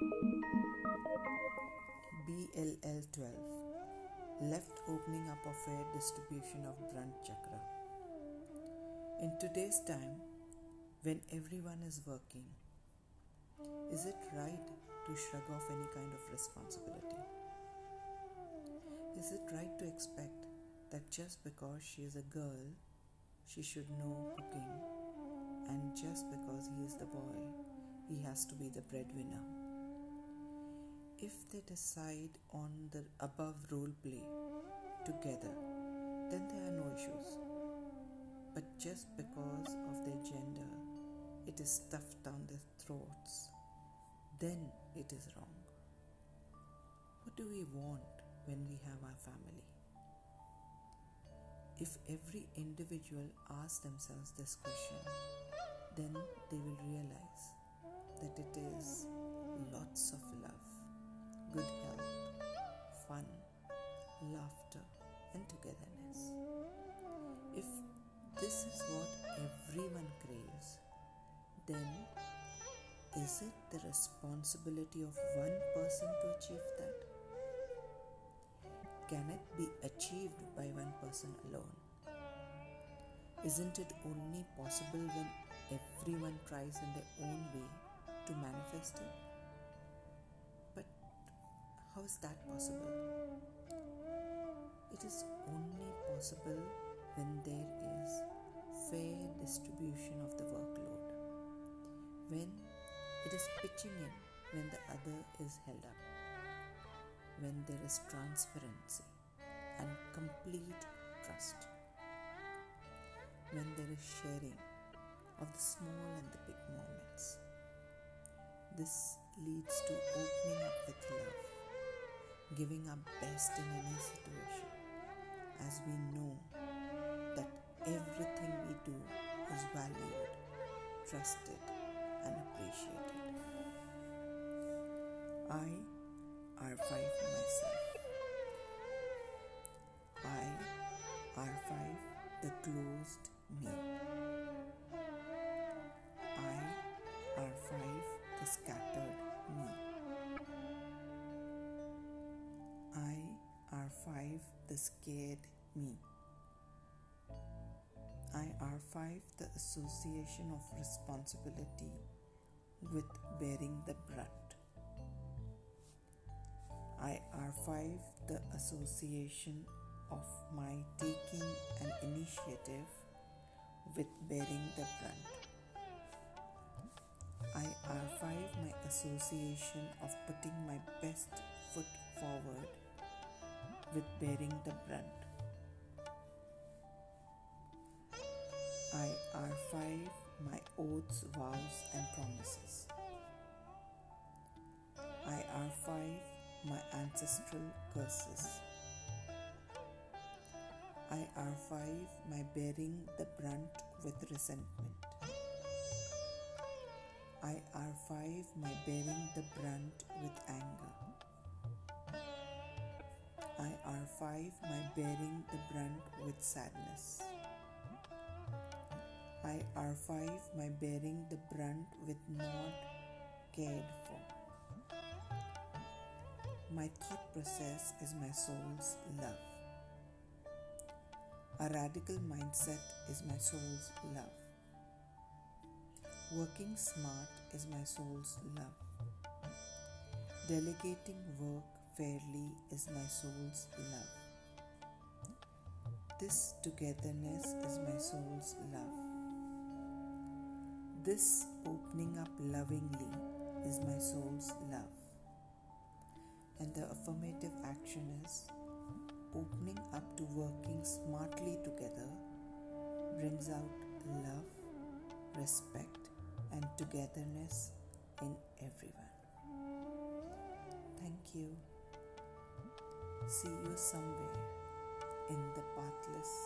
BLL 12 Left opening up of air distribution of Brunt Chakra. In today's time, when everyone is working, is it right to shrug off any kind of responsibility? Is it right to expect that just because she is a girl, she should know cooking, and just because he is the boy, he has to be the breadwinner? If they decide on the above role play together, then there are no issues. But just because of their gender, it is stuffed down their throats, then it is wrong. What do we want when we have our family? If every individual asks themselves this question, then they will realize that it is lots of love good health, fun, laughter, and togetherness. If this is what everyone craves, then is it the responsibility of one person to achieve that? Can it be achieved by one person alone? Isn't it only possible when everyone tries in their own way to manifest it? How is that possible? It is only possible when there is fair distribution of the workload. When it is pitching in when the other is held up. When there is transparency and complete trust. When there is sharing of the small and the big moments. This leads to opening up with love giving our best in any situation as we know that everything we do is valued, trusted, and appreciated. I R5 myself. R5 the scared me. IR5 the association of responsibility with bearing the brunt. IR5 the association of my taking an initiative with bearing the brunt. IR5 my association of putting my best foot forward with bearing the brunt. I R5 my oaths, vows, and promises. I R5 my ancestral curses. I R5 my bearing the brunt with resentment. I R5 my bearing the brunt with anger. I R5 my bearing the brunt with sadness. I R5 my bearing the brunt with not cared for. My thought process is my soul's love. A radical mindset is my soul's love. Working smart is my soul's love. Delegating work fairly is my soul's love. This togetherness is my soul's love. This opening up lovingly is my soul's love. And the affirmative action is opening up to working smartly together brings out love, respect, and togetherness in everyone. Thank you see you somewhere in the pathless path